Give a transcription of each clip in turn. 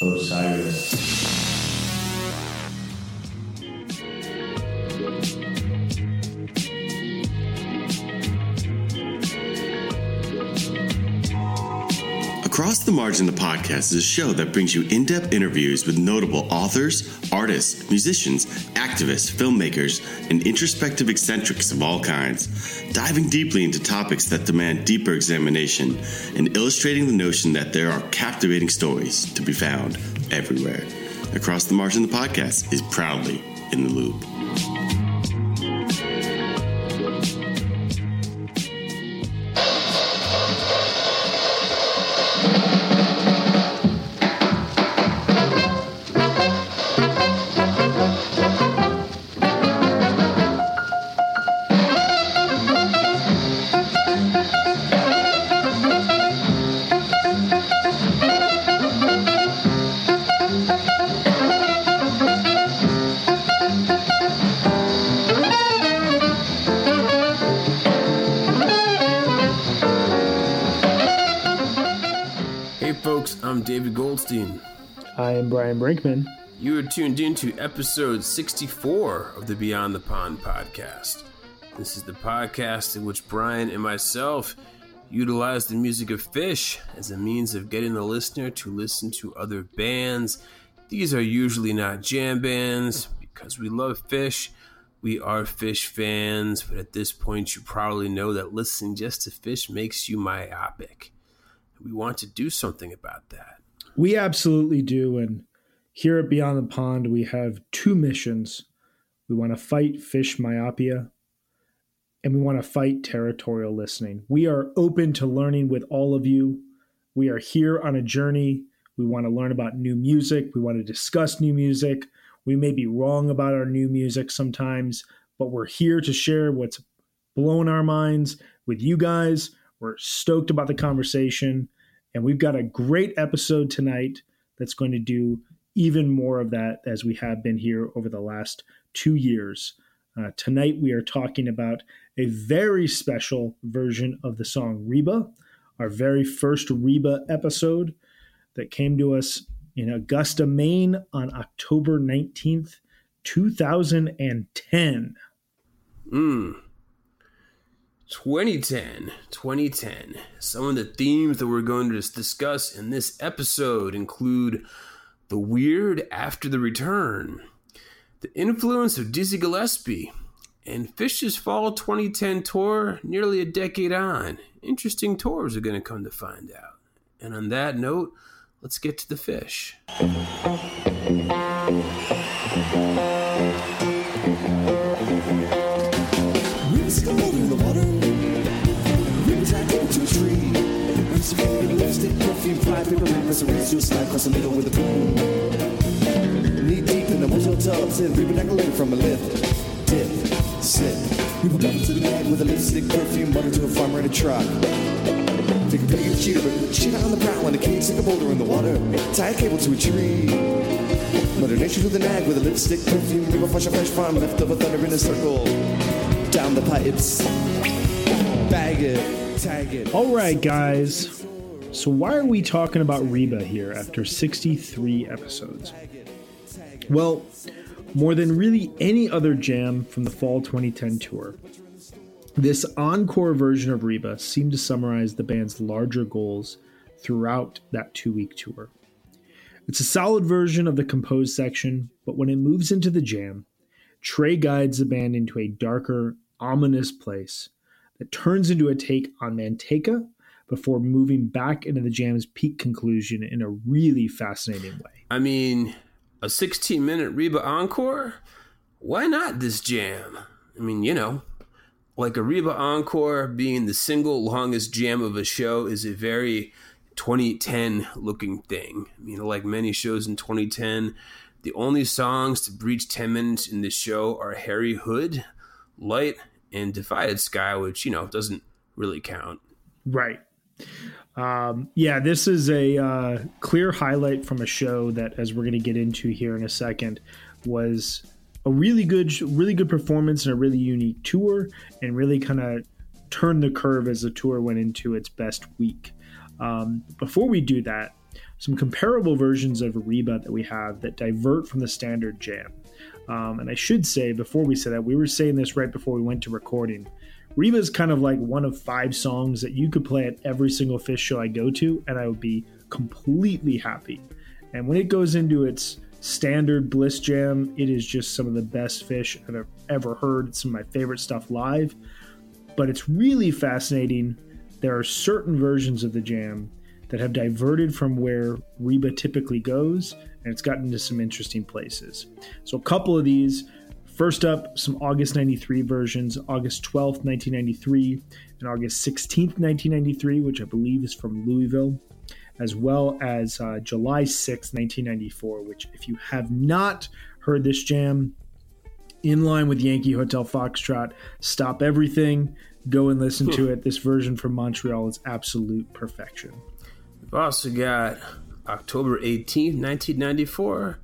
Osiris. The Margin, the podcast is a show that brings you in depth interviews with notable authors, artists, musicians, activists, filmmakers, and introspective eccentrics of all kinds, diving deeply into topics that demand deeper examination and illustrating the notion that there are captivating stories to be found everywhere. Across the Margin, the podcast is proudly in the loop. Brinkman. You are tuned in to episode 64 of the Beyond the Pond podcast. This is the podcast in which Brian and myself utilize the music of Phish as a means of getting the listener to listen to other bands. These are usually not jam bands because we love Phish. We are Phish fans, but at this point, you probably know that listening just to Phish makes you myopic. We want to do something about that. We absolutely do. And here at Beyond the Pond, we have two missions. We want to fight Phish myopia and we want to fight territorial listening. We are open to learning with all of you. We are here on a journey. We want to learn about new music. We want to discuss new music. We may be wrong about our new music sometimes, but we're here to share what's blown our minds with you guys. We're stoked about the conversation, and we've got a great episode tonight that's going to do even more of that as we have been here over the last two years. Uh, tonight, we are talking about a very special version of the song Reba, our very first Reba episode that came to us in Augusta, Maine on October 19th, 2010. Mm. 2010, 2010. Some of the themes that we're going to discuss in this episode include the weird after the return, the influence of Dizzy Gillespie, and Phish's fall 2010 tour nearly a decade on. Interesting tours are going to come to find out. And on that note, let's get to the Phish. And slide across the middle with a boom. Knee deep in the motel tubs and ribbon dangling from a lift. Dip, sit. People come to the bag with a lipstick, perfume, butter to a farmer in a truck. Take a big cheer, but shit on the prowl and a kid stick a boulder in the water. Tie a cable to a tree. Mother Nature to the nag with a lipstick, perfume, river, flush a fresh farm, left over thunder in a circle. Down the pipes. Bag it, tag it. All right, guys. So, why are we talking about Reba here after 63 episodes? Well, more than really any other jam from the fall 2010 tour, this encore version of Reba seemed to summarize the band's larger goals throughout that two week tour. It's a solid version of the composed section, but when it moves into the jam, Trey guides the band into a darker, ominous place that turns into a take on Manteca before moving back into the jam's peak conclusion in a really fascinating way. I mean, a 16 minute Reba encore? Why not this jam? I mean, you know, like a Reba encore being the single longest jam of a show is a very 2010 looking thing. I mean, like many shows in 2010, the only songs to breach 10 minutes in this show are Harry Hood, Light, and Divided Sky, which, you know, doesn't really count. Right. Um, yeah, this is a uh, clear highlight from a show that, as we're going to get into here in a second, was a really good, really good performance and a really unique tour, and really kind of turned the curve as the tour went into its best week. Um, before we do that, some comparable versions of Reba that we have that divert from the standard jam. Um, and I should say, before we say that, we were saying this right before we went to recording. Reba is kind of like one of five songs that you could play at every single Phish show I go to, and I would be completely happy. And when it goes into its standard Bliss Jam, it is just some of the best Phish I've ever heard. It's some of my favorite stuff live. But it's really fascinating. There are certain versions of the jam that have diverted from where Reba typically goes, and it's gotten to some interesting places. So, a couple of these. First up, some August 93 versions, August 12th, 1993, and August 16th, 1993, which I believe is from Louisville as well as uh, July 6, 1994, which, if you have not heard this jam, in line with Yankee Hotel Foxtrot, stop everything, go and listen to it. This version from Montreal is absolute perfection. We've also got October 18th, 1994,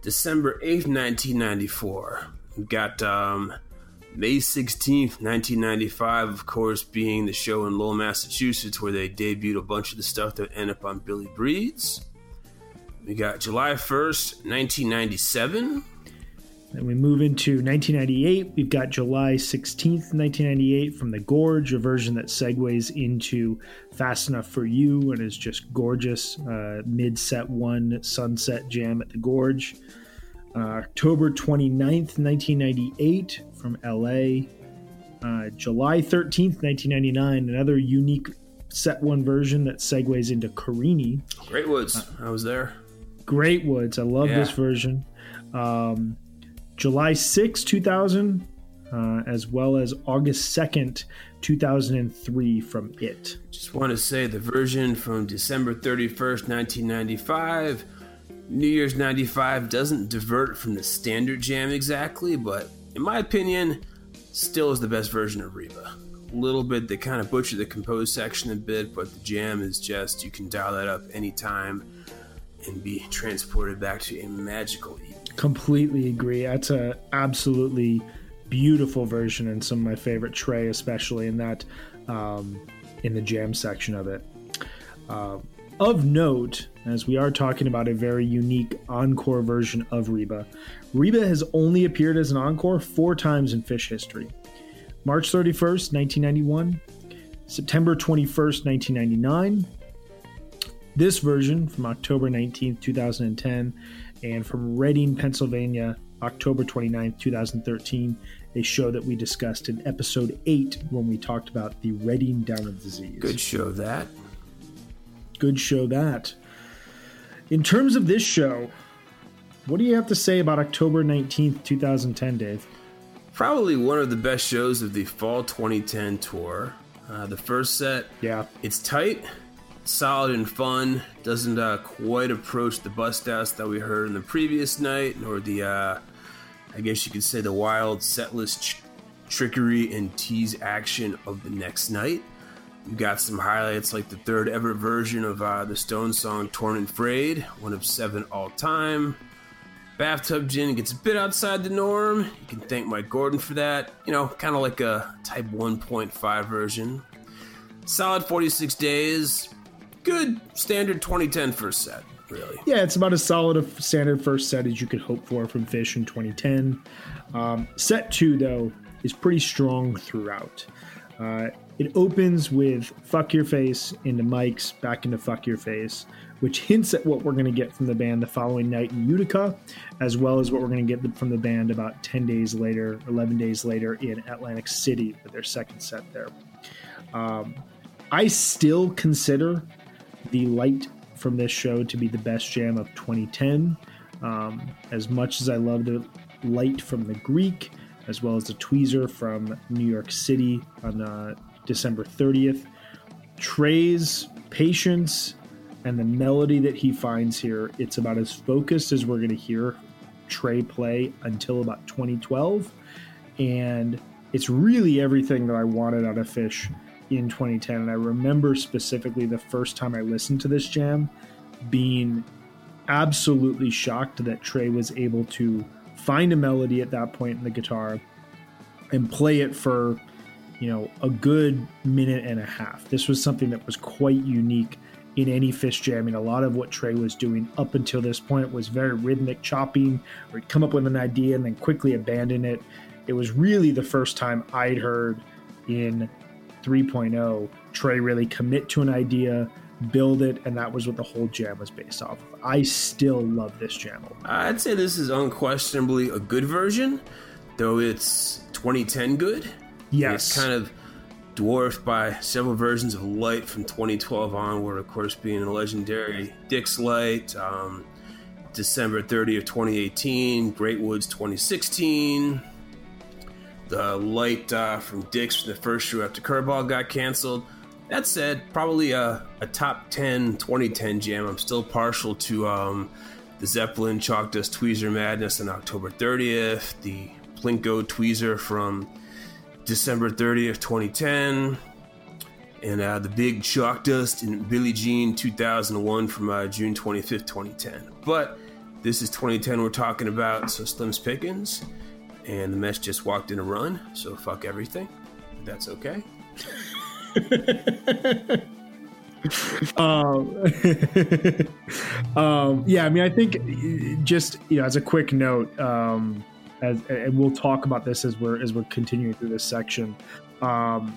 December 8th, 1994. We've got um, May 16th, 1995, of course, being the show in Lowell, Massachusetts, where they debuted a bunch of the stuff that ended up on Billy Breathes. We got July 1st, 1997. Then we move into 1998. We've got July 16th, 1998 from The Gorge, a version that segues into Fast Enough for You and is just gorgeous. Uh, Mid set one sunset jam at The Gorge. Uh, October 29th, 1998 from LA. Uh, July 13th, 1999, another unique set one version that segues into Carini. Great Woods. I was there. Great Woods. I love Yeah. this version. Um, July 6, 2000, uh, as well as August 2nd, 2003 from It. Just want to say the version from December 31st, 1995, New Year's 95 doesn't divert from the standard jam exactly, but in my opinion, still is the best version of Reba. A little bit, they kind of butcher the composed section a bit, but the jam is just, you can dial that up anytime and be transported back to a magical evening. Completely agree. That's a absolutely beautiful version and some of my favorite Trey, especially in that um, in the jam section of it. Uh, of note, as we are talking about a very unique encore version of Reba, Reba has only appeared as an encore four times in Phish history. March 31st, 1991, September 21st, 1999, this version from October 19th, 2010, and from Reading, Pennsylvania, October 29th, 2013, a show that we discussed in episode 8 when we talked about the Reading Down with Disease. Good show, that. Good show that. In terms of this show, what do you have to say about October 19th, 2010, Dave? Probably one of the best shows of the fall 2010 tour. Uh, the first set, Yeah. It's tight, solid, and fun. Doesn't uh, quite approach the bust outs that we heard in the previous night, nor the, uh, I guess you could say, the wild setlist ch- trickery and tease action of the next night. You got some highlights like the third ever version of uh, the Stone song "Torn and Frayed," one of seven all time. Bathtub Gin gets a bit outside the norm. You can thank Mike Gordon for that. You know, kind of like a Type 1.5 version. Solid 46 days. Good standard 2010 first set, really. Yeah, it's about as solid a standard first set as you could hope for from Phish in 2010. Um, set two, though, is pretty strong throughout. Uh, it opens with Fuck Your Face into Mike's, back into Fuck Your Face, which hints at what we're going to get from the band the following night in Utica, as well as what we're going to get from the band about 10 days later, 11 days later in Atlantic City for their second set there. Um, I still consider the light from this show to be the best jam of 2010. Um, as much as I love the light from the Greek, as well as the tweezer from New York City on uh, December 30th, Trey's patience and the melody that he finds here, it's about as focused as we're going to hear Trey play until about 2012. And it's really everything that I wanted out of Phish in 2010. And I remember specifically the first time I listened to this jam being absolutely shocked that Trey was able to find a melody at that point in the guitar and play it for, you know, a good minute and a half. This was something that was quite unique in any Phish jam. Mean, a lot of what Trey was doing up until this point was very rhythmic chopping, or he'd come up with an idea and then quickly abandon it. It was really the first time I'd heard in 3.0 Trey really commit to an idea, build it, and that was what the whole jam was based off of. I still love this jam. I'd say this is unquestionably a good version, though it's 2010 good. Yes. It's kind of dwarfed by several versions of Light from 2012 onward, of course, being a legendary Dick's Light, um, December 30th, 2018, Great Woods 2016, the Light uh, from Dick's from the first show after Curveball got canceled. That said, probably a, a top 10 2010 jam. I'm still partial to um, the Zeppelin Chalk Dust Tweezer Madness on October 30th, the Plinko Tweezer from December 30th, 2010, and uh, the Big Chalk Dust in Billie Jean 2001 from uh, June 25th, 2010. But this is 2010 we're talking about, so Slim's Pickens, and the mess just walked in a run, so fuck everything. That's okay. um, um, yeah, I mean, I think just you know, as a quick note, um, as, and we'll talk about this as we're as we're continuing through this section. Um,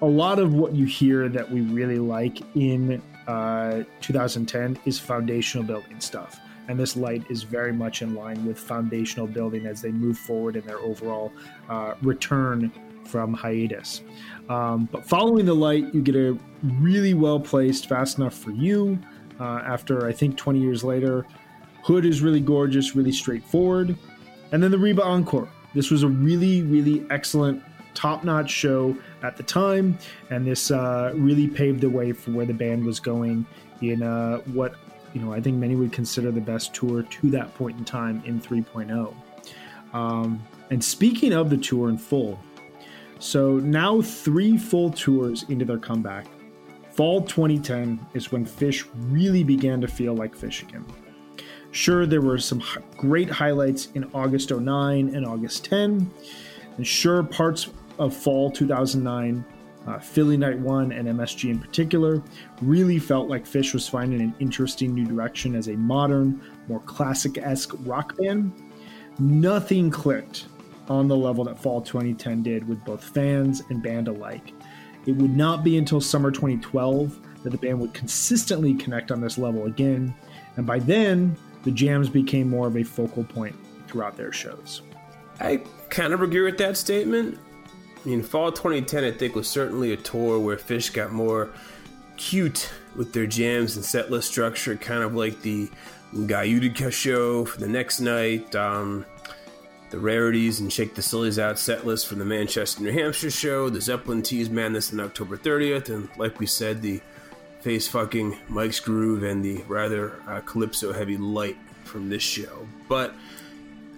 a lot of what you hear that we really like in uh, 2010 is foundational building stuff, and this light is very much in line with foundational building as they move forward in their overall uh, return from hiatus. Um, but following the light, you get a really well placed, fast enough for you. Uh, after I think 20 years later, Hood is really gorgeous, really straightforward. And then the Reba Encore. This was a really, really excellent, top notch show at the time. And this uh, really paved the way for where the band was going in uh, what, you know, I think many would consider the best tour to that point in time in 3.0. Um, and speaking of the tour in full, so now three full tours into their comeback. Fall 2010 is when Phish really began to feel like Phish again. Sure, there were some great highlights in August 09 and August 10, and sure, parts of fall 2009, uh, Philly Night 1 and MSG in particular, really felt like Phish was finding an interesting new direction as a modern, more classic esque rock band. Nothing clicked on the level that fall 2010 did with both fans and band alike. It would not be until summer 2012 that the band would consistently connect on this level again, and by then, the jams became more of a focal point throughout their shows. I kind of agree with that statement. I mean, fall 2010, I think, was certainly a tour where Phish got more cute with their jams and set list structure, kind of like the Guyutica show for the next night. Um, the Rarities and Shake the Sillies Out set list from the Manchester, New Hampshire show, the Zeppelin Tease Madness on October 30th, and like we said, the face fucking Mike's Groove and the rather uh, calypso heavy light from this show. But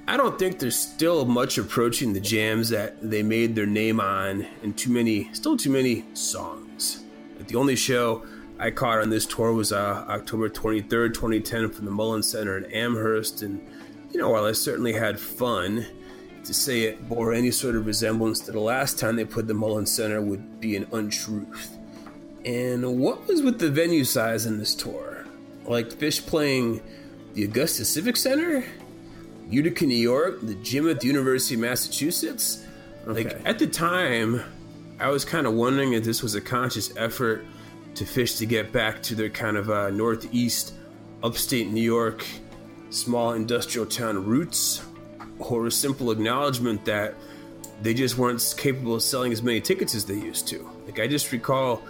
I don't think there's still much approaching the jams that they made their name on, and too many, still too many songs. Like the only show I caught on this tour was uh, October 23rd, 2010, from the Mullen Center in Amherst, and you know, while I certainly had fun, to say it bore any sort of resemblance to the last time they put the Mullen Center would be an untruth. And what was with the venue size in this tour? Like Phish playing the Augusta Civic Center, Utica, New York, the gym at the University of Massachusetts. Okay. Like at the time, I was kind of wondering if this was a conscious effort to Phish to get back to their kind of uh, northeast, upstate New York small industrial town roots or a simple acknowledgement that they just weren't capable of selling as many tickets as they used to. Like I just recall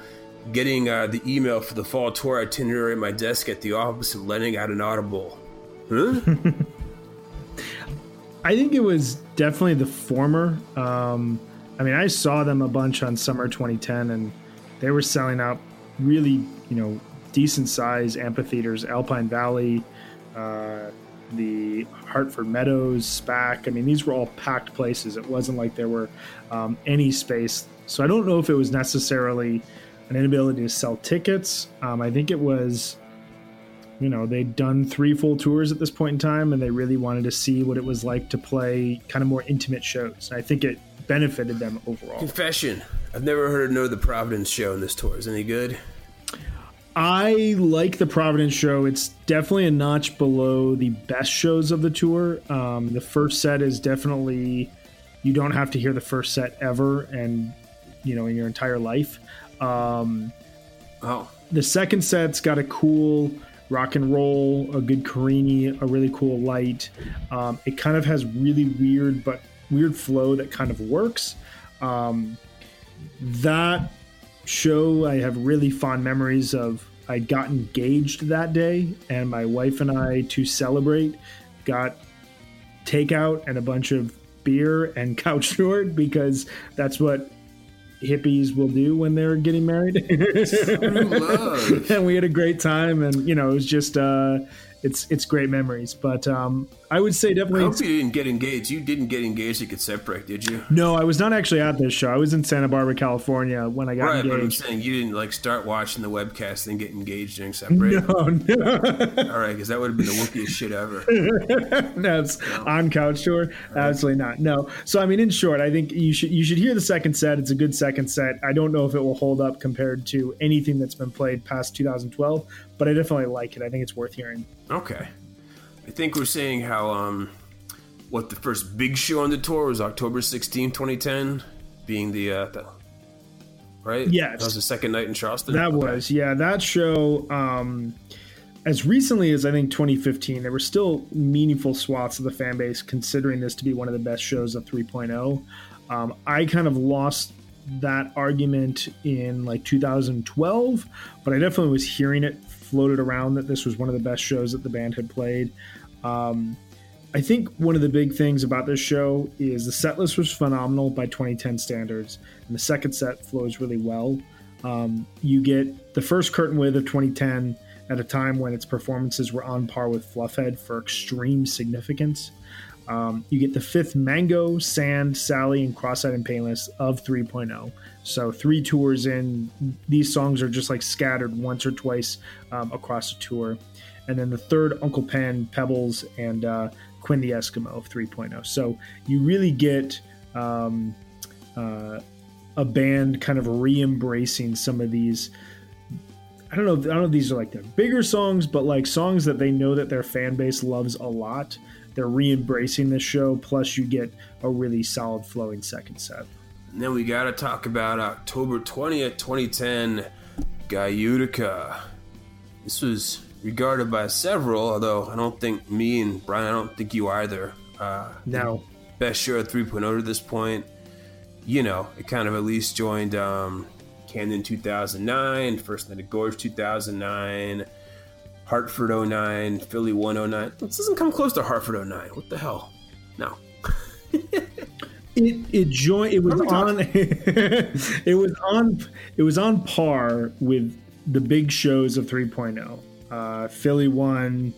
getting uh, the email for the fall tour itinerary at my desk at the office and letting out an audible. Huh? I think it was definitely the former. Um, I mean, I saw them a bunch on summer 2010, and they were selling out really, you know, decent size amphitheaters, Alpine Valley, uh, the Hartford Meadows, SPAC. I mean, these were all packed places. It wasn't like there were um, any space. So I don't know if it was necessarily an inability to sell tickets. Um, I think it was, you know, they'd done three full tours at this point in time and they really wanted to see what it was like to play kind of more intimate shows. And I think it benefited them overall. Confession I've never heard of No the Providence show in this tour. Is any good? I like the Providence show. It's definitely a notch below the best shows of the tour. Um, the first set is definitely you don't have to hear the first set ever, and you know in your entire life. Um, Oh, the second set's got a cool rock and roll, a good Carini, a really cool light. Um, it kind of has really weird but weird flow that kind of works. Um, that show, I have really fond memories of. I got engaged that day, and my wife and I, to celebrate, got takeout and a bunch of beer and couch toured because that's what hippies will do when they're getting married. love. and we had a great time and you know it was just uh it's it's great memories but um i would say definitely. I hope you didn't get engaged. You didn't get engaged. You could separate, did you? no i was not actually at this show i was in santa barbara california when i got Right, but I'm engaged saying you didn't like start watching the webcast and get engaged during separate. no no All right, because that would have been the whoopiest shit ever. that's on couch tour absolutely not no so i mean in short i think you should you should hear the second set it's a good second set i don't know if it will hold up compared to anything that's been played past 2012 but i definitely like it i think it's worth hearing Okay, I think we're saying how um, what the first big show on the tour was October 16, 2010, being the uh, the right. Yes. that was the second night in Charleston. That was, yeah, that show. Um, as recently as I think 2015, there were still meaningful swaths of the fan base considering this to be one of the best shows of 3.0. Um, I kind of lost that argument in like 2012, but I definitely was hearing it floated around that this was one of the best shows that the band had played. Um, I think one of the big things about this show is the set list was phenomenal by 2010 standards, and the second set flows really well. Um, you get the first Curtain With of 2010 at a time when its performances were on par with Fluffhead for extreme significance. Um, you get the fifth Mango, Sand, Sally, and Cross-Eyed and Painless of 3.0. So three tours in, these songs are just like scattered once or twice um, across the tour. And then the third Uncle Pen, Pebbles, and uh, Quinn the Eskimo of 3.0. So you really get um, uh, a band kind of re-embracing some of these I don't know. I don't know if these are like their bigger songs, but like songs that they know that their fan base loves a lot. They're re-embracing this show. Plus, you get a really solid flowing second set. And then we got to talk about October 20th, 2010, Guyutica. This was regarded by several, although I don't think me and Brian, I don't think you either. Uh, Now, best show at 3.0 to this point. You know, it kind of at least joined um, Camden 2009, First Night of Gorge 2009, Hartford 09, Philly 109. This doesn't come close to Hartford 09. What the hell? No. it it joined. It was on. it was on. It was on par with the big shows of 3.0. Uh, Philly one.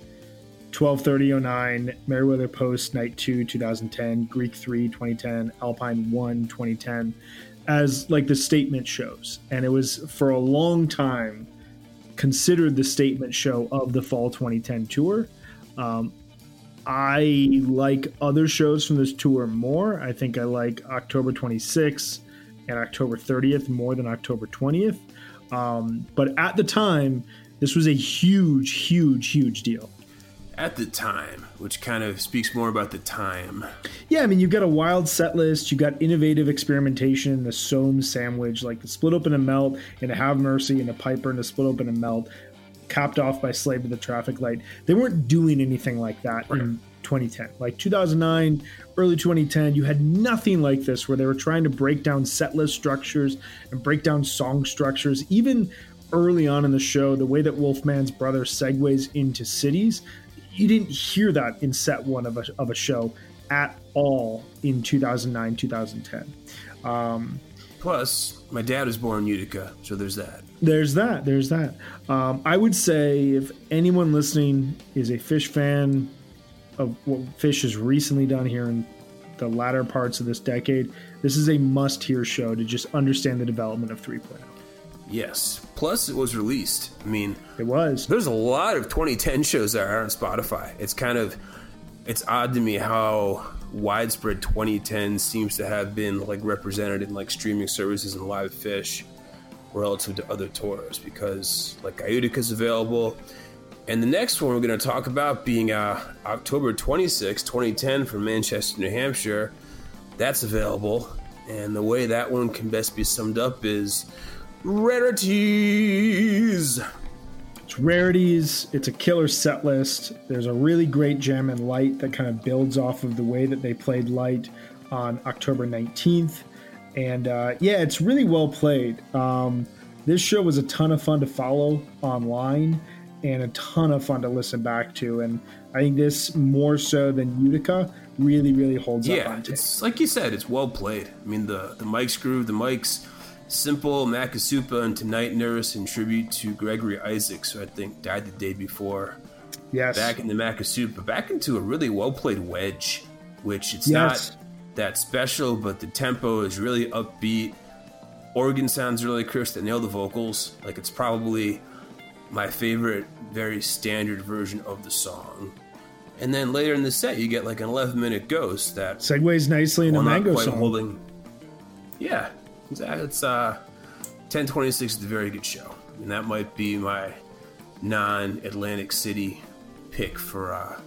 123009, Merriweather Post, Night 2, 2010, Greek 3, 2010, Alpine 1, 2010, as like the statement shows. And it was for a long time considered the statement show of the fall 2010 tour. Um, I like other shows from this tour more. I think I like October 26th and October 30th more than October 20th. Um, but at the time, this was a huge, huge, huge deal. At the time, which kind of speaks more about the time. Yeah, I mean, you've got a wild set list. you've got innovative experimentation, the Soame sandwich, like the split open and melt, and a Have Mercy, and a Piper, and a split open and melt, capped off by Slave to the Traffic Light. They weren't doing anything like that in 2010. Like 2009, early 2010, you had nothing like this where they were trying to break down set list structures and break down song structures. Even early on in the show, the way that Wolfman's brother segues into cities, you didn't hear that in set one of a, of a show at all in 2009 2010 Plus, my dad was born in Utica, so there's that. there's that there's that. Um, i would say if anyone listening is a Phish fan of what Phish has recently done here in the latter parts of this decade this is a must hear show to just understand the development of 3.0 Yes. Plus, it was released. I mean, it was there's a lot of 2010 shows that are on Spotify. It's kind of, it's odd to me how widespread 2010 seems to have been like represented in like streaming services and live Phish. relative to other tours because like is available. And the next one we're going to talk about being uh, October 26, 2010 from Manchester, New Hampshire. That's available. And the way that one can best be summed up is rarities. It's rarities. It's a killer set list. There's a really great jam in Light that kind of builds off of the way that they played Light on October 19th. And uh, yeah, it's really well played. Um, this show was a ton of fun to follow online and a ton of fun to listen back to. And I think this more so than Utica really, really holds yeah, up. Yeah, it's like you said, it's well played. I mean, the the Mike's groove, the Mike's simple Makisupa and Tonight Nurse in tribute to Gregory Isaacs, who I think died the day before. Yes. Back in the Makisupa, back into a really well played wedge, which it's yes. not that special, but the tempo is really upbeat. Organ sounds really crisp. They nail the vocals. Like it's probably my favorite, very standard version of the song. And then later in the set, you get like an 11 minute ghost that segues nicely into Mango song. Holding, yeah, it's uh, 1026 is a very good show, and that might be my non Atlantic City pick for uh,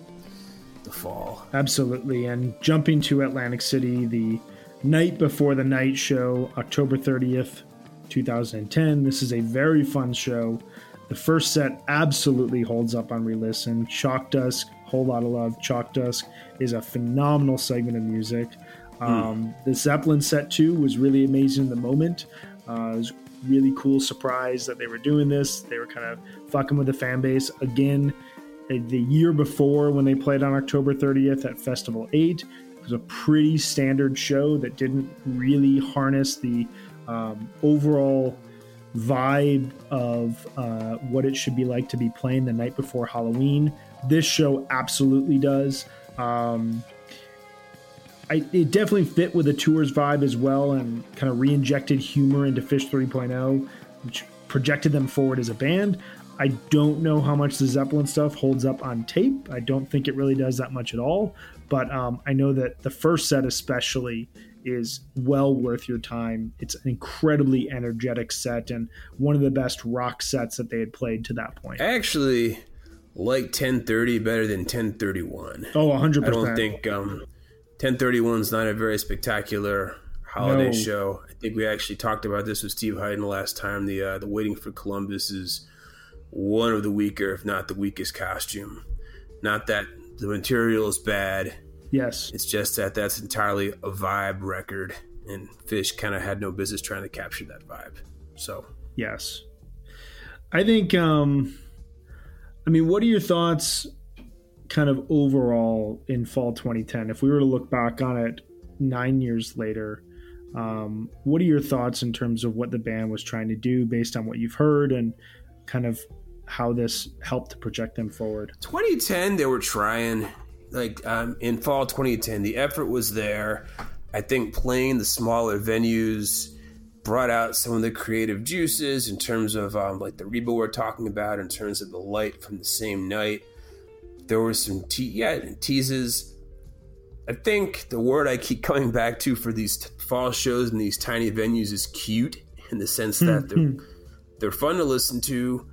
the fall. Absolutely, and jumping to Atlantic City, the night before the night show, October 30th, 2010. This is a very fun show. The first set absolutely holds up on re-listen. Chalk Dust, whole lot of love. Chalk Dust is a phenomenal segment of music. Um, mm. The Zeppelin set too was really amazing in the moment. Uh, it was really cool surprise that they were doing this. They were kind of fucking with the fan base again. Uh, the year before, when they played on October 30th at Festival 8, it was a pretty standard show that didn't really harness the um, overall vibe of uh, what it should be like to be playing the night before Halloween. This show absolutely does. Um, I, it definitely fit with the tour's vibe as well and kind of re-injected humor into Phish 3.0, which projected them forward as a band. I don't know how much the Zeppelin stuff holds up on tape. I don't think it really does that much at all. But um, I know that the first set, especially, is well worth your time. It's an incredibly energetic set and one of the best rock sets that they had played to that point. Actually like 1030 better than 1031. Oh, 100%. I don't think um, 1031 is not a very spectacular holiday no. show. I think we actually talked about this with Steve Hyden last time. The uh, the Waiting for Columbus is one of the weaker, if not the weakest costume. Not that the material is bad Yes. It's just that that's entirely a vibe record, and Phish kind of had no business trying to capture that vibe. So, yes. I think, um, I mean, what are your thoughts kind of overall in fall 2010? If we were to look back on it nine years later, um, what are your thoughts in terms of what the band was trying to do based on what you've heard and kind of how this helped to project them forward? 2010, they were trying like um, in fall 2010, the effort was there. I think playing the smaller venues brought out some of the creative juices in terms of um, like the Reba we're talking about, in terms of the light from the same night. There were some te- yeah teases. I think the word I keep coming back to for these t- fall shows and these tiny venues is cute in the sense that they're hmm. they're fun to listen to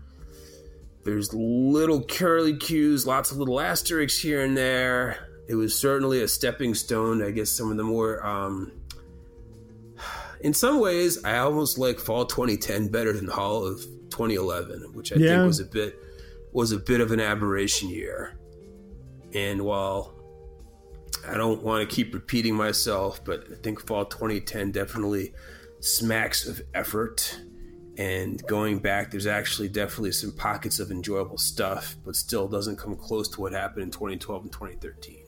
there's little curly cues, lots of little asterisks here and there. It was certainly a stepping stone. I guess some of the more, um, in some ways, I almost like Fall 2010 better than Hall of 2011, which I yeah. think was a bit was a bit of an aberration year. And while I don't want to keep repeating myself, but I think Fall 2010 definitely smacks of effort. And going back there's actually definitely some pockets of enjoyable stuff but still doesn't come close to what happened in 2012 and 2013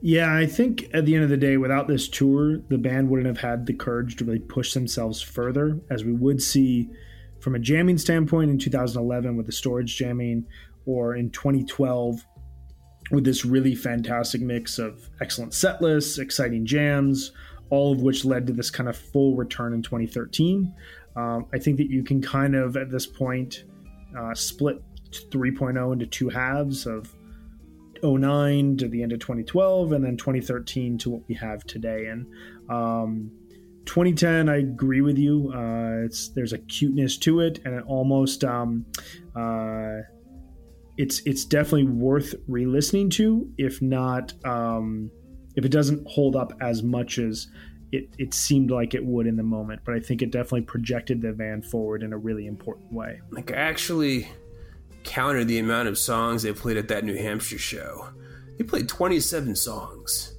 yeah i think at the end of the day without this tour the band wouldn't have had the courage to really push themselves further as we would see from a jamming standpoint in 2011 with the storage jamming or in 2012 with this really fantastic mix of excellent set lists exciting jams all of which led to this kind of full return in 2013 um, I think that you can kind of at this point uh, split 3.0 into two halves of 09 to the end of 2012 and then 2013 to what we have today. And um, 2010, I agree with you. Uh, it's there's a cuteness to it, and it almost um, uh, it's it's definitely worth re-listening to, if not um, if it doesn't hold up as much as it, it seemed like it would in the moment. But I think it definitely projected the van forward in a really important way. Like I actually counted the amount of songs they played at that New Hampshire show. They played 27 songs.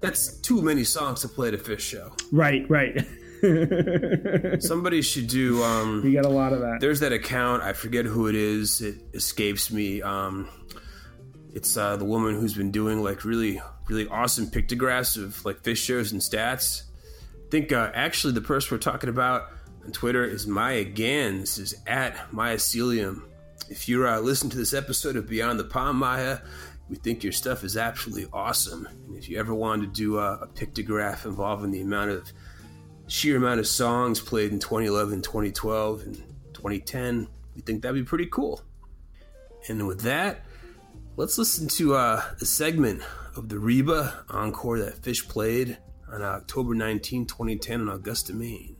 That's too many songs to play at a Phish show. Right, right. Somebody should do. Um, you got a lot of that. There's that account. I forget who it is. It escapes me. Um, it's uh, the woman who's been doing like really, really awesome pictographs of like Phish shows and stats. I think uh, actually the person we're talking about on Twitter is Maya Gans. Is at Mycelium. If you're uh, listening to this episode of Beyond the Pond, Maya, we think your stuff is absolutely awesome. And if you ever wanted to do a, a pictograph involving the amount of sheer amount of songs played in 2011, 2012, and 2010, we think that'd be pretty cool. And with that, let's listen to uh, a segment of the Reba encore that Phish played on October 19, 2010 in Augusta, Maine.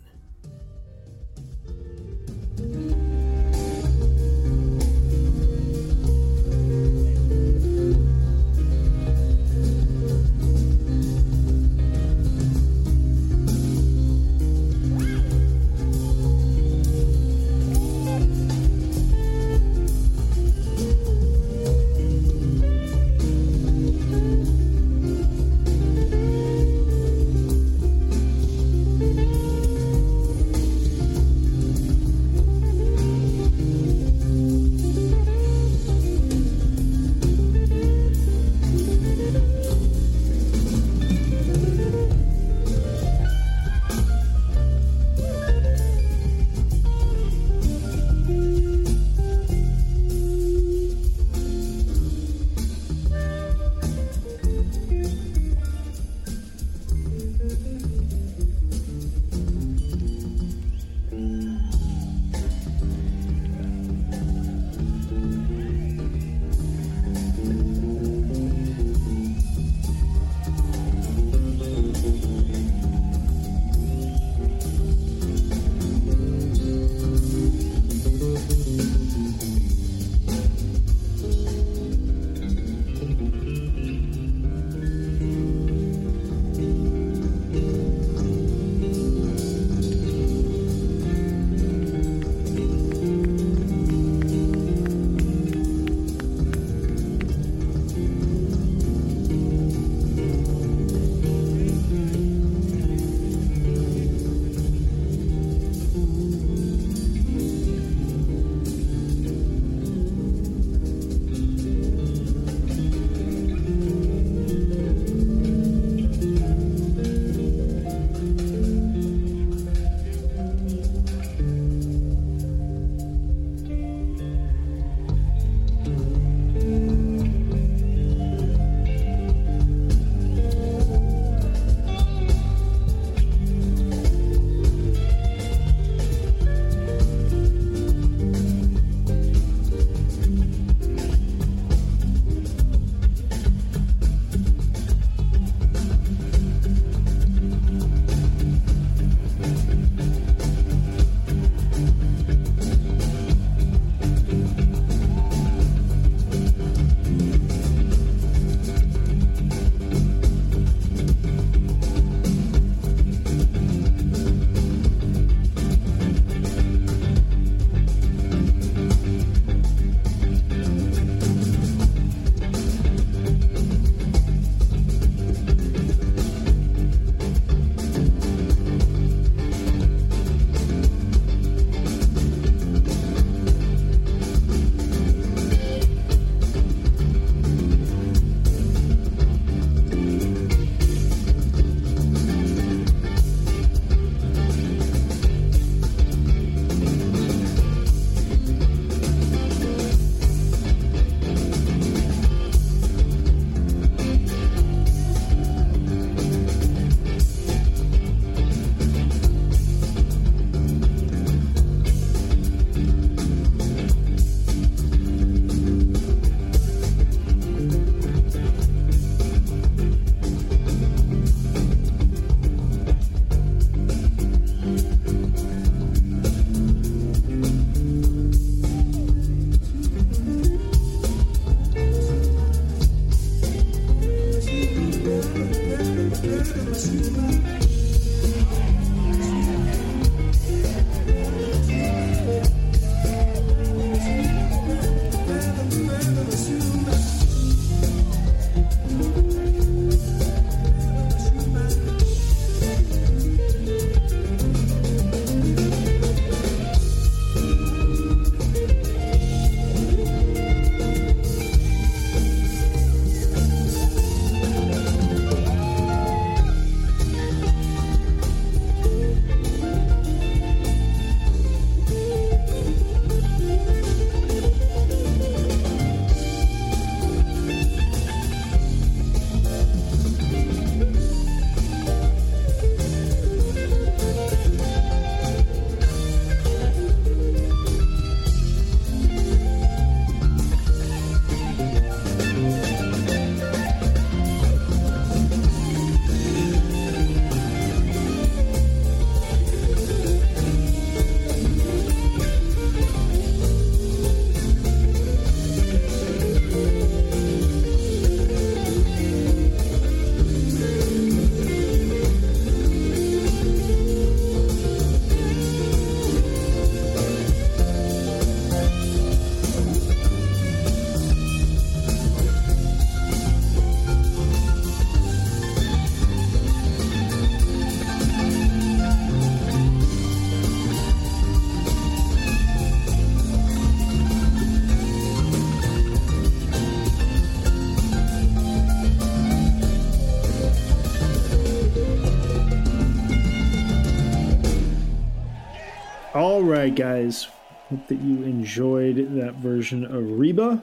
Right, guys. Hope that you enjoyed that version of Reba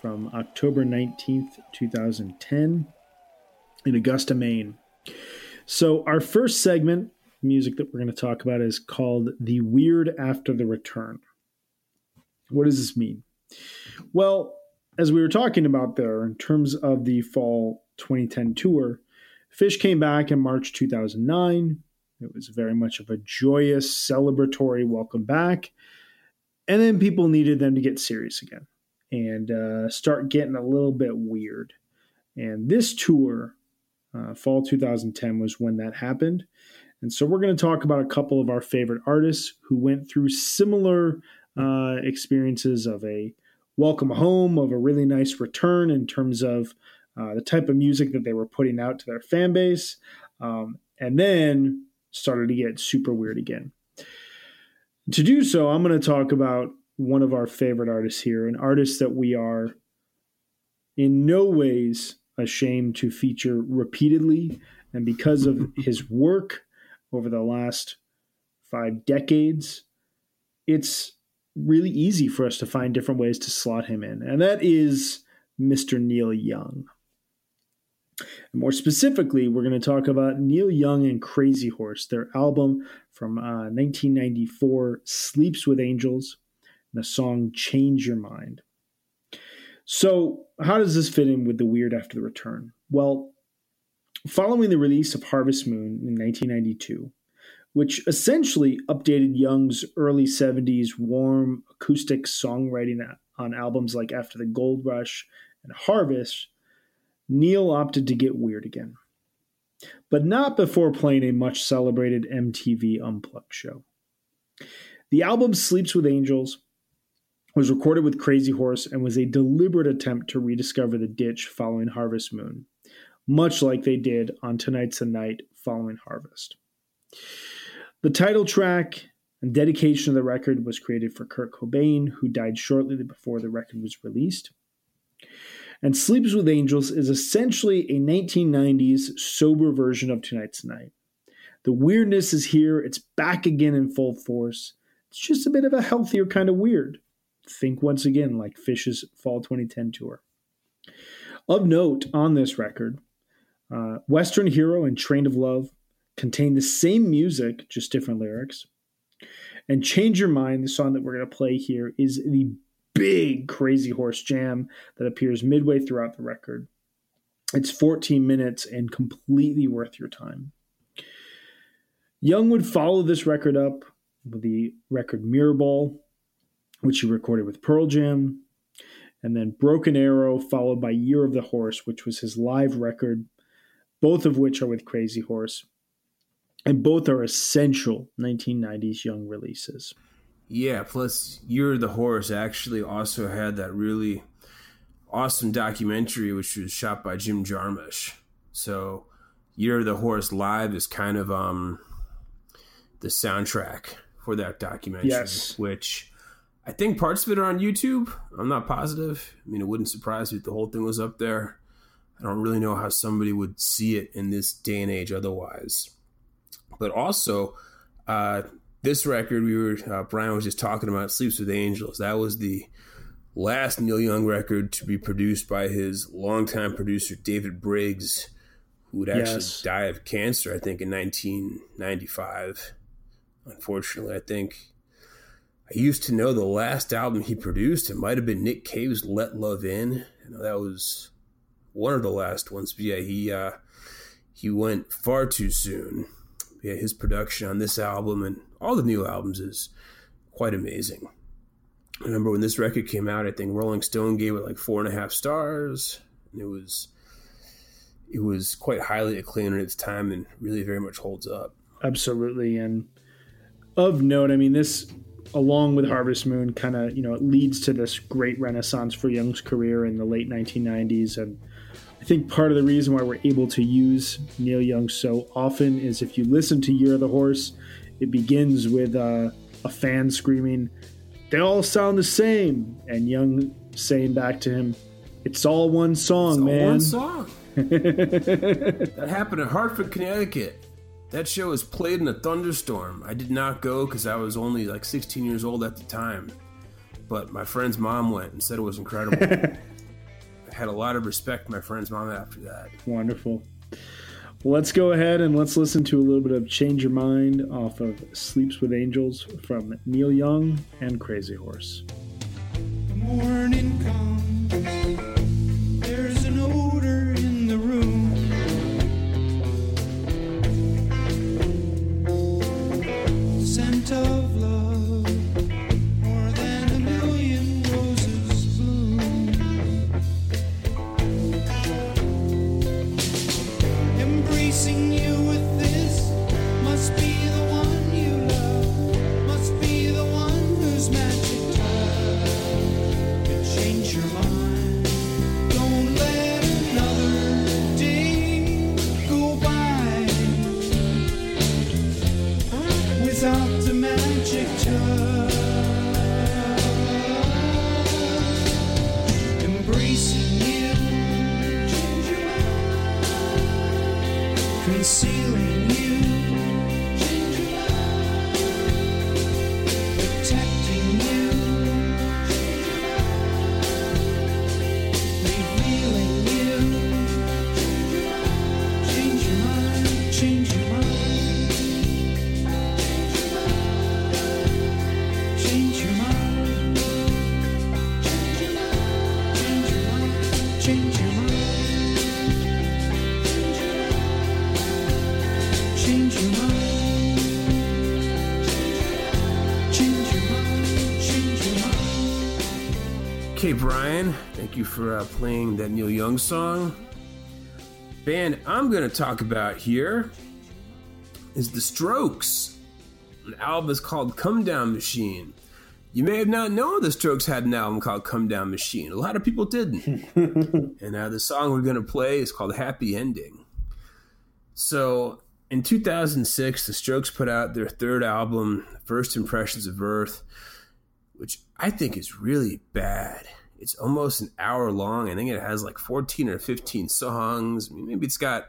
from October 19th, 2010 in Augusta, Maine. So, our first segment, music that we're going to talk about, is called The Weird After the Return. What does this mean? Well, as we were talking about there, in terms of the fall 2010 tour, Phish came back in March 2009 it was very much of a joyous, celebratory welcome back. And then people needed them to get serious again and uh, start getting a little bit weird. And this tour, uh, fall 2010, was when that happened. And so we're going to talk about a couple of our favorite artists who went through similar uh, experiences of a welcome home, of a really nice return in terms of uh, the type of music that they were putting out to their fan base. Um, and then started to get super weird again. To do so, I'm going to talk about one of our favorite artists here, an artist that we are in no ways ashamed to feature repeatedly. And because of his work over the last five decades, it's really easy for us to find different ways to slot him in. And that is Mr. Neil Young. More specifically, we're going to talk about Neil Young and Crazy Horse, their album from uh, 1994, Sleeps with Angels, and the song Change Your Mind. So, how does this fit in with The Weird After the Return? Well, following the release of Harvest Moon in 1992, which essentially updated Young's early 70s warm acoustic songwriting on albums like After the Gold Rush and Harvest, Neil opted to get weird again, but not before playing a much celebrated MTV Unplugged show. The album Sleeps with Angels was recorded with Crazy Horse and was a deliberate attempt to rediscover the ditch following Harvest Moon, much like they did on Tonight's the Night following Harvest. The title track and dedication of the record was created for Kurt Cobain, who died shortly before the record was released. And Sleeps with Angels is essentially a 1990s sober version of Tonight's Night. The weirdness is here, it's back again in full force. It's just a bit of a healthier kind of weird. Think once again like Phish's Fall 2010 tour. Of note on this record, uh, Western Hero and Train of Love contain the same music, just different lyrics. And Change Your Mind, the song that we're going to play here, is the big Crazy Horse jam that appears midway throughout the record. It's 14 minutes and completely worth your time. Young would follow this record up with the record Mirrorball, which he recorded with Pearl Jam, and then Broken Arrow, followed by Year of the Horse, which was his live record both of which are with Crazy Horse, and both are essential 1990s young releases. Yeah, plus Year of the Horse actually also had that really awesome documentary which was shot by Jim Jarmusch. So Year of the Horse Live is kind of um the soundtrack for that documentary, Yes. which I think parts of it are on YouTube. I'm not positive. I mean, it wouldn't surprise me if the whole thing was up there. I don't really know how somebody would see it in this day and age otherwise. But also, uh, this record we were uh, Brian was just talking about, "Sleeps with Angels." That was the last Neil Young record to be produced by his longtime producer David Briggs, who would actually Yes. die of cancer, I think, in 1995. Unfortunately, I think I used to know the last album he produced. It might have been Nick Cave's "Let Love In." I know that was one of the last ones. But yeah, he uh, he went far too soon. Yeah, his production on this album and all the new albums is quite amazing. I remember when this record came out, I think Rolling Stone gave it like four and a half stars. And it was it was quite highly acclaimed at its time and really very much holds up. Absolutely. And of note, I mean, this, along with Harvest Moon, kind of, you know, it leads to this great renaissance for Young's career in the late 1990s. And I think part of the reason why we're able to use Neil Young so often is if you listen to Year of the Horse, it begins with uh, a fan screaming, They all sound the same. And Young saying back to him, It's all one song, It's all man. One song. that happened in Hartford, Connecticut. That show was played in a thunderstorm. I did not go because I was only like 16 years old at the time. But my friend's mom went and said it was incredible. I had a lot of respect for my friend's mom after that. Wonderful. Well, let's go ahead and let's listen to a little bit of Change Your Mind off of Sleeps with Angels from Neil Young and Crazy Horse. The morning comes. There's an odor in the room. Scent of Okay, Brian, thank you for uh, playing that Neil Young song. Band I'm going to talk about here is The Strokes. An album is called Come Down Machine. You may have not known the Strokes had an album called Come Down Machine. A lot of people didn't. and uh, the song we're going to play is called Happy Ending. So, in 2006, the Strokes put out their third album, First Impressions of Earth, which I think is really bad. It's almost an hour long. I think it has like 14 or 15 songs. I mean, maybe it's got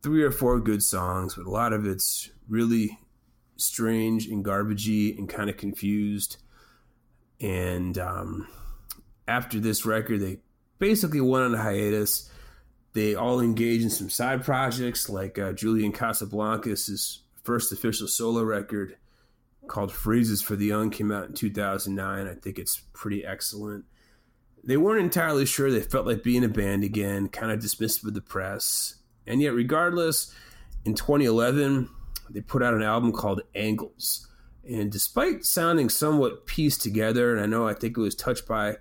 three or four good songs, but a lot of it's really strange and garbagey and kind of confused. And um, after this record, they basically went on a hiatus. They all engage in some side projects, like uh, Julian Casablancas' first official solo record called Phrases for the Young came out in 2009. I think it's pretty excellent. They weren't entirely sure. They felt like being a band again, kind of dismissed with the press. And yet, regardless, in 2011, they put out an album called Angles. And despite sounding somewhat pieced together, and I know I think it was touched by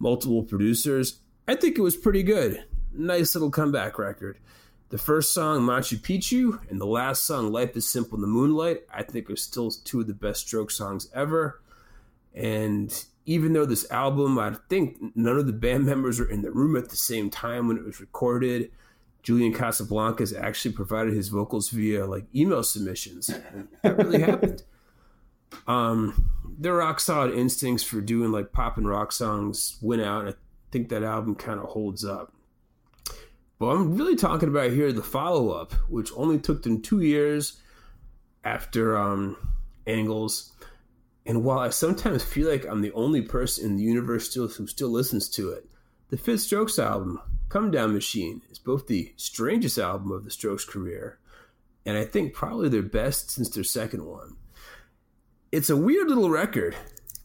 multiple producers, I think it was pretty good. Nice little comeback record. The first song, Machu Picchu, and the last song, Life is Simple in the Moonlight, I think are still two of the best stroke songs ever. And even though this album, I think none of the band members were in the room at the same time when it was recorded, Julian Casablancas actually provided his vocals via like email submissions. That really happened. Um, their rock solid instincts for doing like pop and rock songs went out, and I think that album kind of holds up. But I'm really talking about here the follow up, which only took them two years after um, Angles. And while I sometimes feel like I'm the only person in the universe still who still listens to it, the Fifth Strokes album, Come Down Machine, is both the strangest album of the Strokes' career, and I think probably their best since their second one. It's a weird little record,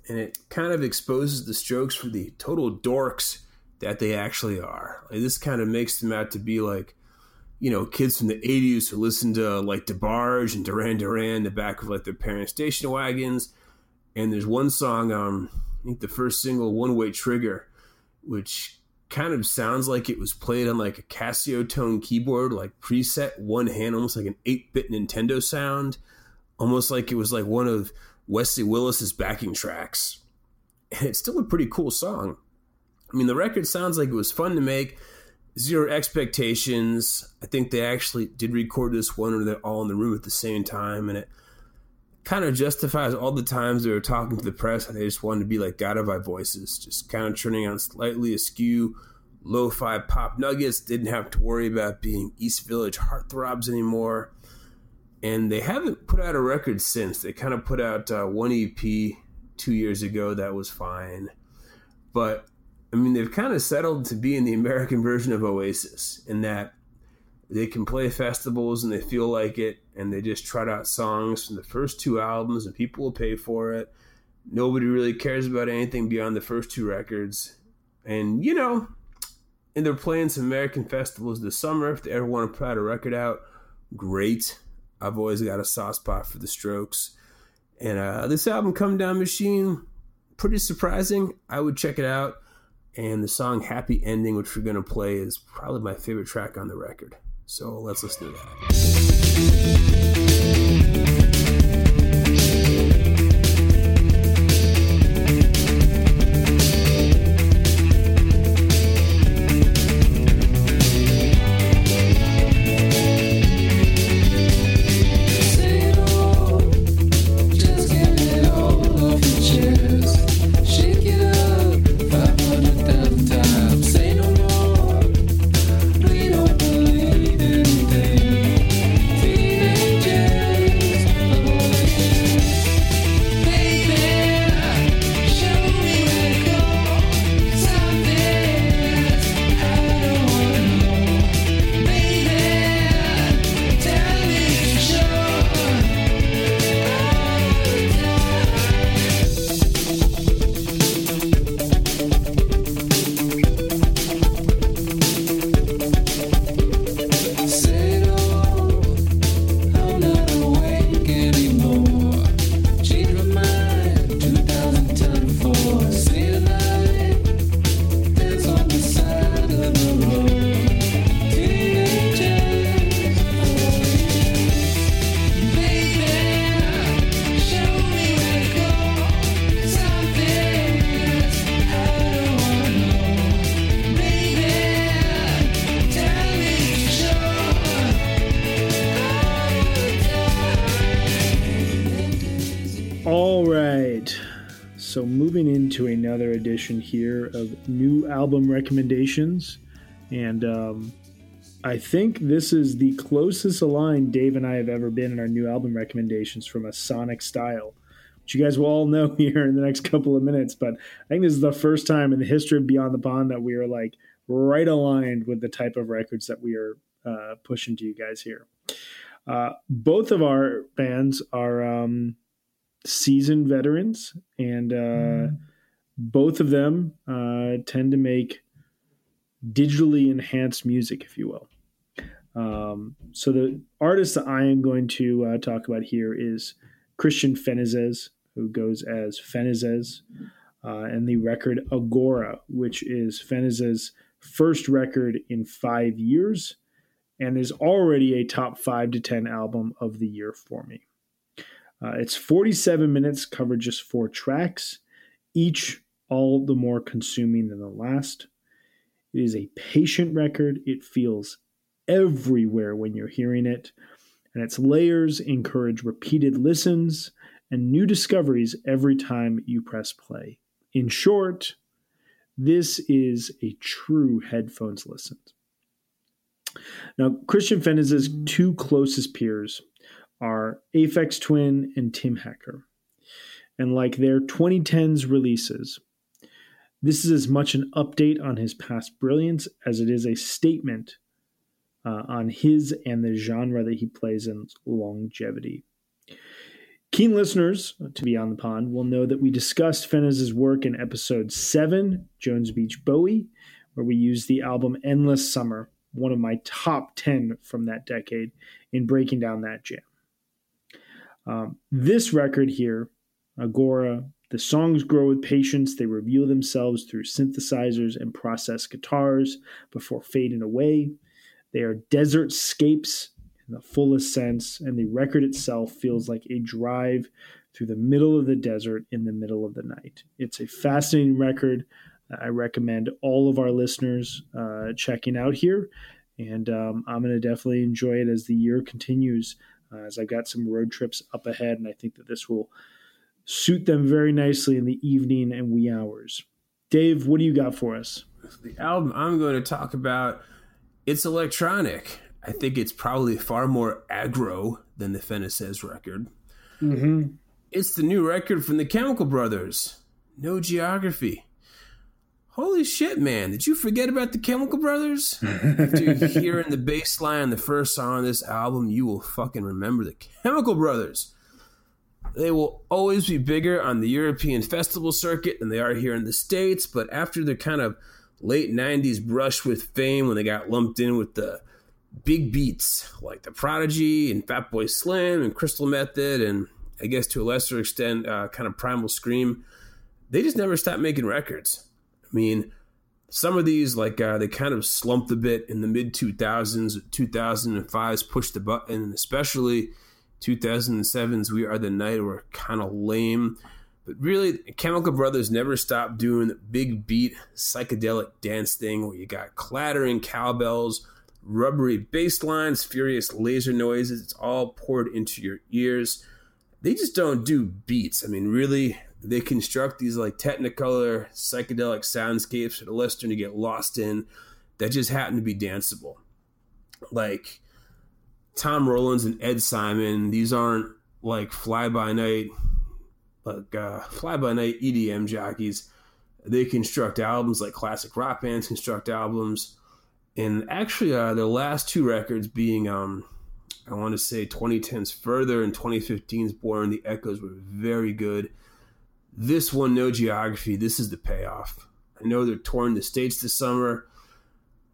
and it kind of exposes the Strokes for the total dorks that they actually are. Like, this kind of makes them out to be like, you know, kids from the 80s who listen to like DeBarge and Duran Duran in the back of like their parents' station wagons. And there's one song, um, I think the first single, One Way Trigger, which kind of sounds like it was played on like a Casio tone keyboard, like preset one hand, almost like an 8 bit Nintendo sound, almost like it was like one of Wesley Willis's backing tracks. And it's still a pretty cool song. I mean, the record sounds like it was fun to make. Zero expectations. I think they actually did record this one, or they're all in the room at the same time, and it kind of justifies all the times they were talking to the press and they just wanted to be like God of our voices, just kind of turning on slightly askew lo-fi pop nuggets. Didn't have to worry about being East Village heartthrobs anymore, and they haven't put out a record since. They kind of put out uh, one EP two years ago that was fine, but I mean, they've kind of settled to be in the American version of Oasis in that they can play festivals and they feel like it, and they just trot out songs from the first two albums, and people will pay for it. Nobody really cares about anything beyond the first two records. And, you know, and they're playing some American festivals this summer. If they ever want to put a record out, great. I've always got a soft spot for the Strokes. And uh, this album, Come Down Machine, pretty surprising. I would check it out. And the song Happy Ending, which we're going to play, is probably my favorite track on the record. So let's listen to that. Recommendations, and um, I think this is the closest aligned Dave and I have ever been in our new album recommendations from a sonic style, which you guys will all know here in the next couple of minutes. But I think this is the first time in the history of Beyond the Pond that we are like right aligned with the type of records that we are uh, pushing to you guys here. Uh, both of our bands are. Um, seasoned veterans, and uh, both of them uh, tend to make digitally enhanced music, if you will. Um, so the artist that I am going to uh, talk about here is Christian Fennesz, who goes as Fennesz, uh, and the record Agora, which is Fennesz' first record in five years, and is already a top five to 10 album of the year for me. Uh, it's 47 minutes, covered just four tracks, each all the more consuming than the last. It is a patient record. It feels everywhere when you're hearing it, and its layers encourage repeated listens and new discoveries every time you press play. In short, this is a true headphones listen. Now, Christian Fennesz's two closest peers are Aphex Twin and Tim Hecker. And like their 2010s releases, this is as much an update on his past brilliance as it is a statement uh, on his and the genre that he plays in longevity. Keen listeners to Beyond the Pond will know that we discussed Fennesz's work in episode 7, Jones Beach Bowie, where we used the album Endless Summer, one of my top 10 from that decade, in breaking down that jam. Um, this record here, Agora, the songs grow with patience. They reveal themselves through synthesizers and processed guitars before fading away. They are desert scapes in the fullest sense, and the record itself feels like a drive through the middle of the desert in the middle of the night. It's a fascinating record. I recommend all of our listeners uh, checking out here, and um, I'm going to definitely enjoy it as the year continues. Uh, as I've got some road trips up ahead, and I think that this will suit them very nicely in the evening and wee hours. Dave, what do you got for us? The album I'm going to talk about, it's electronic. I think it's probably far more aggro than the Fennesz record. Mm-hmm. It's the new record from the Chemical Brothers, No Geography. Holy shit, man. Did you forget about the Chemical Brothers? After hearing the bass line on the first song on this album, you will fucking remember the Chemical Brothers. They will always be bigger on the European festival circuit than they are here in the States, but after their kind of late 90s brush with fame when they got lumped in with the big beats like The Prodigy and Fatboy Slim and Crystal Method and I guess to a lesser extent uh, kind of Primal Scream, they just never stopped making records. I mean, some of these like uh, they kind of slumped a bit in the mid 2000s, 2005s pushed the button, especially 2007's We Are the Night were kind of lame. But really, Chemical Brothers never stopped doing the big beat psychedelic dance thing where you got clattering cowbells, rubbery bass lines, furious laser noises. It's all poured into your ears. They just don't do beats. I mean, really, they construct these like technicolor psychedelic soundscapes for the listener to get lost in that just happen to be danceable. Like Tom Rowlands and Ed Simon, these aren't like fly by night, like uh, fly by night EDM jockeys. They construct albums like classic rock bands construct albums. And actually, uh, their last two records being, um, I want to say 2010's Further and 2015's Born the Echoes were very good. This one, No Geography, this is the payoff. I know they're touring the States this summer.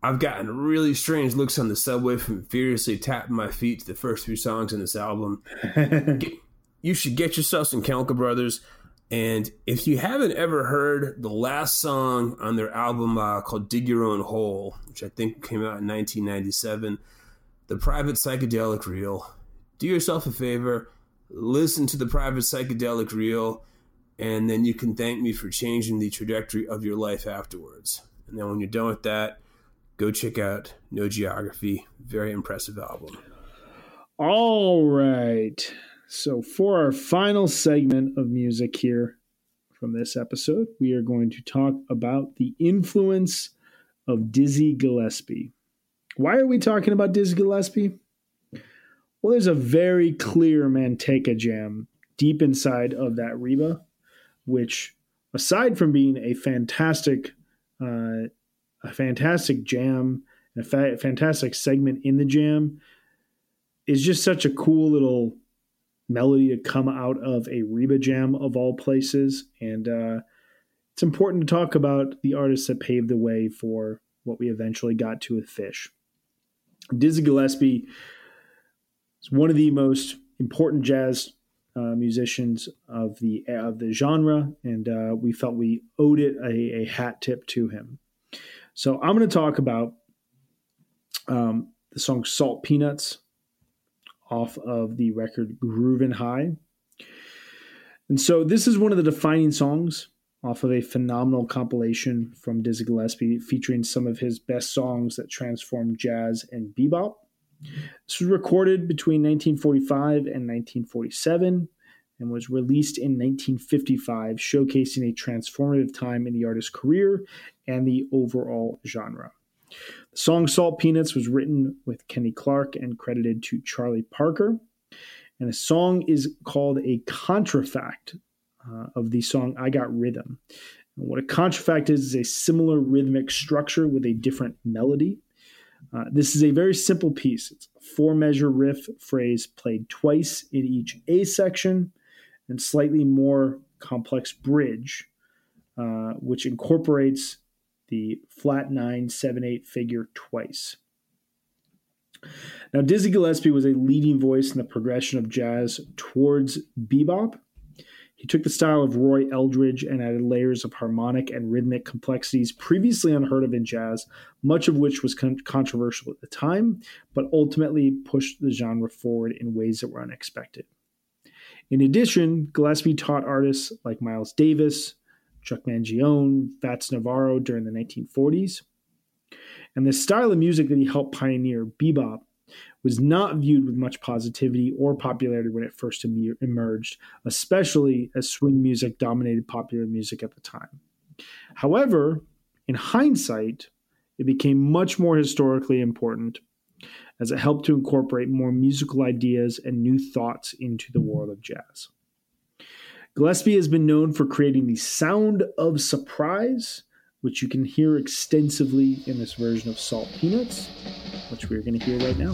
I've gotten really strange looks on the subway from furiously tapping my feet to the first few songs in this album. Get- you should get yourself some Chemical Brothers. And if you haven't ever heard the last song on their album uh, called Dig Your Own Hole, which I think came out in 1997, The Private Psychedelic Reel, do yourself a favor, listen to The Private Psychedelic Reel, and then you can thank me for changing the trajectory of your life afterwards. And then when you're done with that, go check out No Geography. Very impressive album. All right. So, for our final segment of music here from this episode, we are going to talk about the influence of Dizzy Gillespie. Why are we talking about Dizzy Gillespie? Well, there's a very clear Manteca jam deep inside of that Reba, which, aside from being a fantastic, uh, a fantastic jam, a fa- fantastic segment in the jam, is just such a cool little melody to come out of a Reba jam of all places. And uh, it's important to talk about the artists that paved the way for what we eventually got to with Phish. Dizzy Gillespie is one of the most important jazz uh, musicians of the of the genre, and uh, we felt we owed it a, a hat tip to him. So I'm going to talk about um, the song Salt Peanuts off of the record Groovin' High. And so this is one of the defining songs off of a phenomenal compilation from Dizzy Gillespie featuring some of his best songs that transformed jazz and bebop. This was recorded between 1945 and 1947 and was released in 1955, showcasing a transformative time in the artist's career and the overall genre. The song Salt Peanuts was written with Kenny Clarke and credited to Charlie Parker. And the song is called a contrafact uh, of the song I Got Rhythm. And what a contrafact is, is a similar rhythmic structure with a different melody. Uh, this is a very simple piece. It's a four measure riff phrase played twice in each A section and slightly more complex bridge, uh, which incorporates the flat nine, seven, eight figure twice. Now, Dizzy Gillespie was a leading voice in the progression of jazz towards bebop. He took the style of Roy Eldridge and added layers of harmonic and rhythmic complexities previously unheard of in jazz, much of which was con- controversial at the time, but ultimately pushed the genre forward in ways that were unexpected. In addition, Gillespie taught artists like Miles Davis, Chuck Mangione, Fats Navarro during the 1940s. And the style of music that he helped pioneer, bebop, was not viewed with much positivity or popularity when it first em- emerged, especially as swing music dominated popular music at the time. However, in hindsight, it became much more historically important as it helped to incorporate more musical ideas and new thoughts into the world of jazz. Gillespie has been known for creating the sound of surprise, which you can hear extensively in this version of Salt Peanuts, which we're going to hear right now.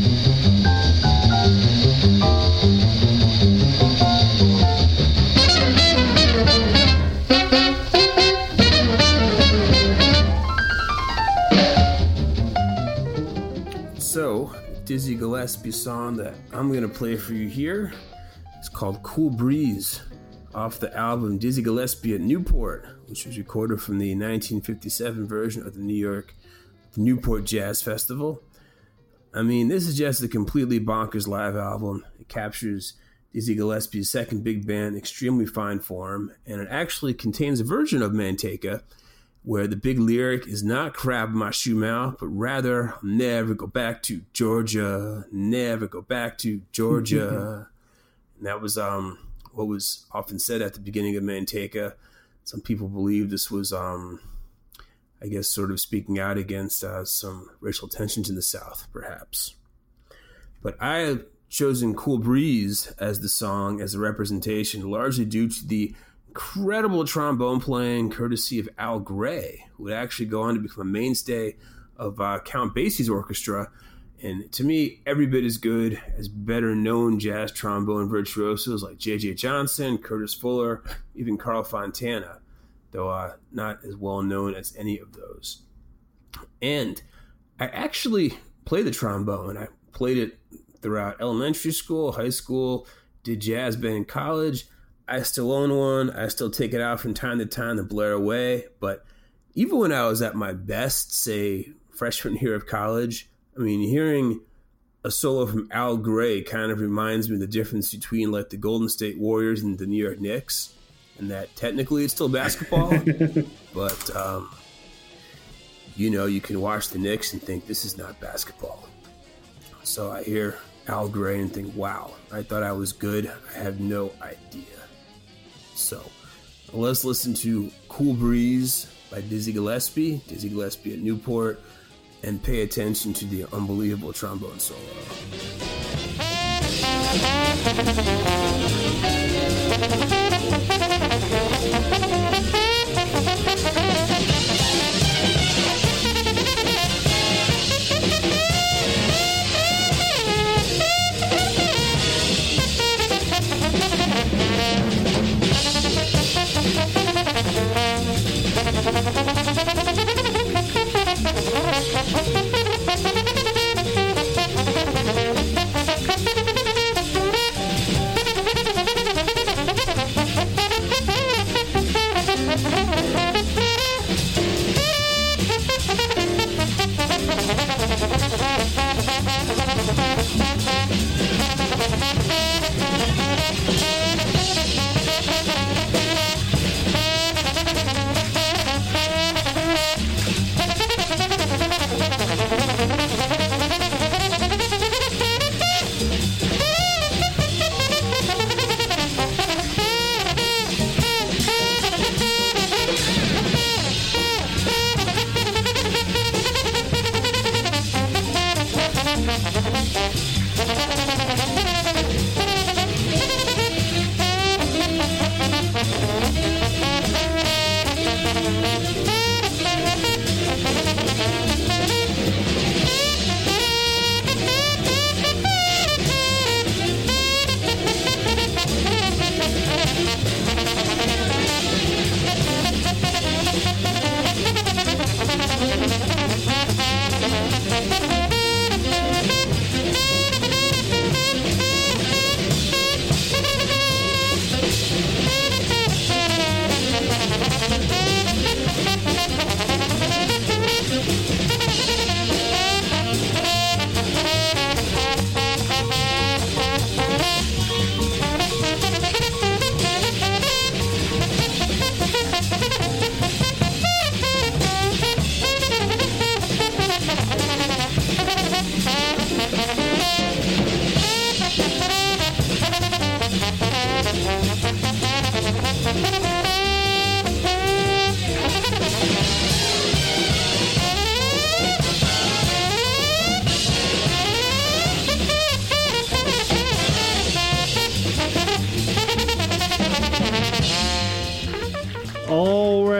Dizzy Gillespie song that I'm going to play for you here. It's called Cool Breeze off the album Dizzy Gillespie at Newport, which was recorded from the 1957 version of the New York the Newport Jazz Festival. I mean, this is just a completely bonkers live album. It captures Dizzy Gillespie's second big band, extremely fine form, and it actually contains a version of Manteca where the big lyric is not crab in my shoe mouth, but rather I'll never go back to Georgia, never go back to Georgia. and that was um what was often said at the beginning of Manteca. Some people believe this was um I guess sort of speaking out against uh, some racial tensions in the South, perhaps. But I have chosen Cool Breeze as the song as a representation, largely due to the incredible trombone playing courtesy of Al Grey, who would actually go on to become a mainstay of uh, Count Basie's orchestra. And to me, every bit as good as better known jazz trombone virtuosos like J.J. Johnson, Curtis Fuller, even Carl Fontana, though uh, not as well known as any of those. And I actually play the trombone. I played it throughout elementary school, high school, did jazz band in college. I still own one. I still take it out from time to time to blare away. But even when I was at my best, say freshman year of college, I mean, hearing a solo from Al Grey kind of reminds me of the difference between like the Golden State Warriors and the New York Knicks. and that technically it's still basketball, but um, you know, you can watch the Knicks and think this is not basketball. So I hear Al Grey and think, wow, I thought I was good. I have no idea. So let's listen to Cool Breeze by Dizzy Gillespie, Dizzy Gillespie at Newport, and pay attention to the unbelievable trombone solo.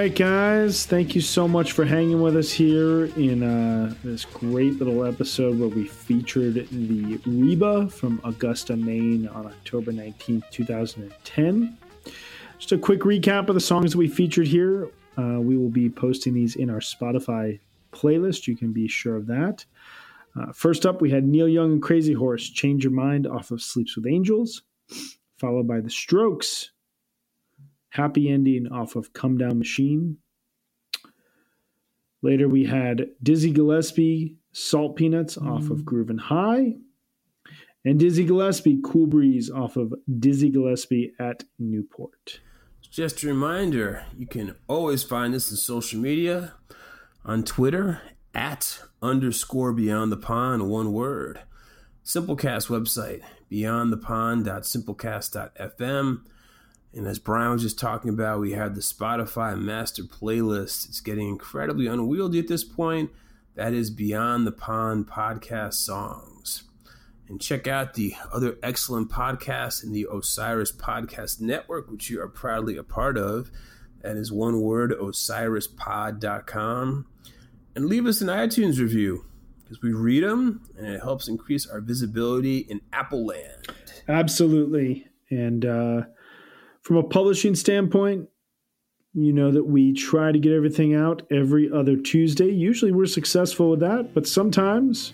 right, guys. Thank you so much for hanging with us here in uh, this great little episode where we featured the Reba from Augusta, Maine on October 19th, 2010. Just a quick recap of the songs that we featured here. Uh, we will be posting these in our Spotify playlist. You can be sure of that. Uh, first up, we had Neil Young and Crazy Horse, Change Your Mind off of Sleeps with Angels, followed by The Strokes, Happy Ending off of Come Down Machine. Later, we had Dizzy Gillespie, Salt Peanuts off of mm-hmm. Groovin' High, and Dizzy Gillespie, Cool Breeze off of Dizzy Gillespie at Newport. Just a reminder, you can always find us in social media on Twitter at underscore beyond the pond, one word. Simplecast website, beyondthepond.simplecast.fm. And as Brian was just talking about, we have the Spotify master playlist. It's getting incredibly unwieldy at this point. That is Beyond the Pond podcast songs. And check out the other excellent podcasts in the Osiris Podcast Network, which you are proudly a part of. That is one word, osirispod.com. And leave us an iTunes review because we read them and it helps increase our visibility in Apple land. Absolutely. And uh, from a publishing standpoint, you know that we try to get everything out every other Tuesday. Usually we're successful with that, but sometimes,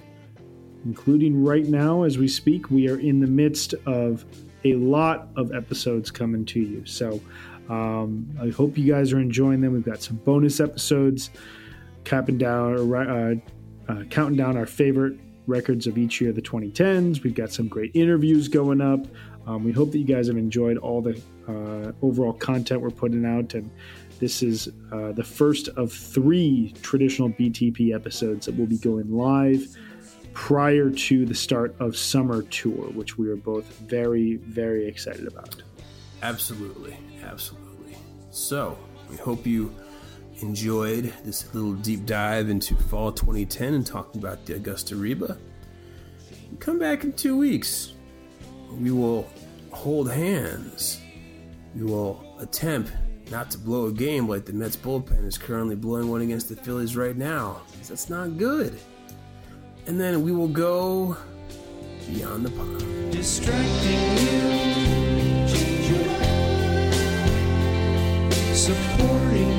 including right now as we speak, we are in the midst of a lot of episodes coming to you. So um, I hope you guys are enjoying them. We've got some bonus episodes, capping down, uh, uh, counting down our favorite records of each year the 2010s. We've got some great interviews going up. Um, we hope that you guys have enjoyed all the uh, overall content we're putting out, and this is uh, the first of three traditional BTP episodes that will be going live prior to the start of summer tour, which we are both very, very excited about. Absolutely, absolutely. So, we hope you enjoyed this little deep dive into fall 2010 and talking about the Augusta Reba. Come back in two weeks. We will hold hands. We will attempt not to blow a game like the Mets bullpen is currently blowing one against the Phillies right now. That's not good. And then we will go beyond the pond. distracting you, supporting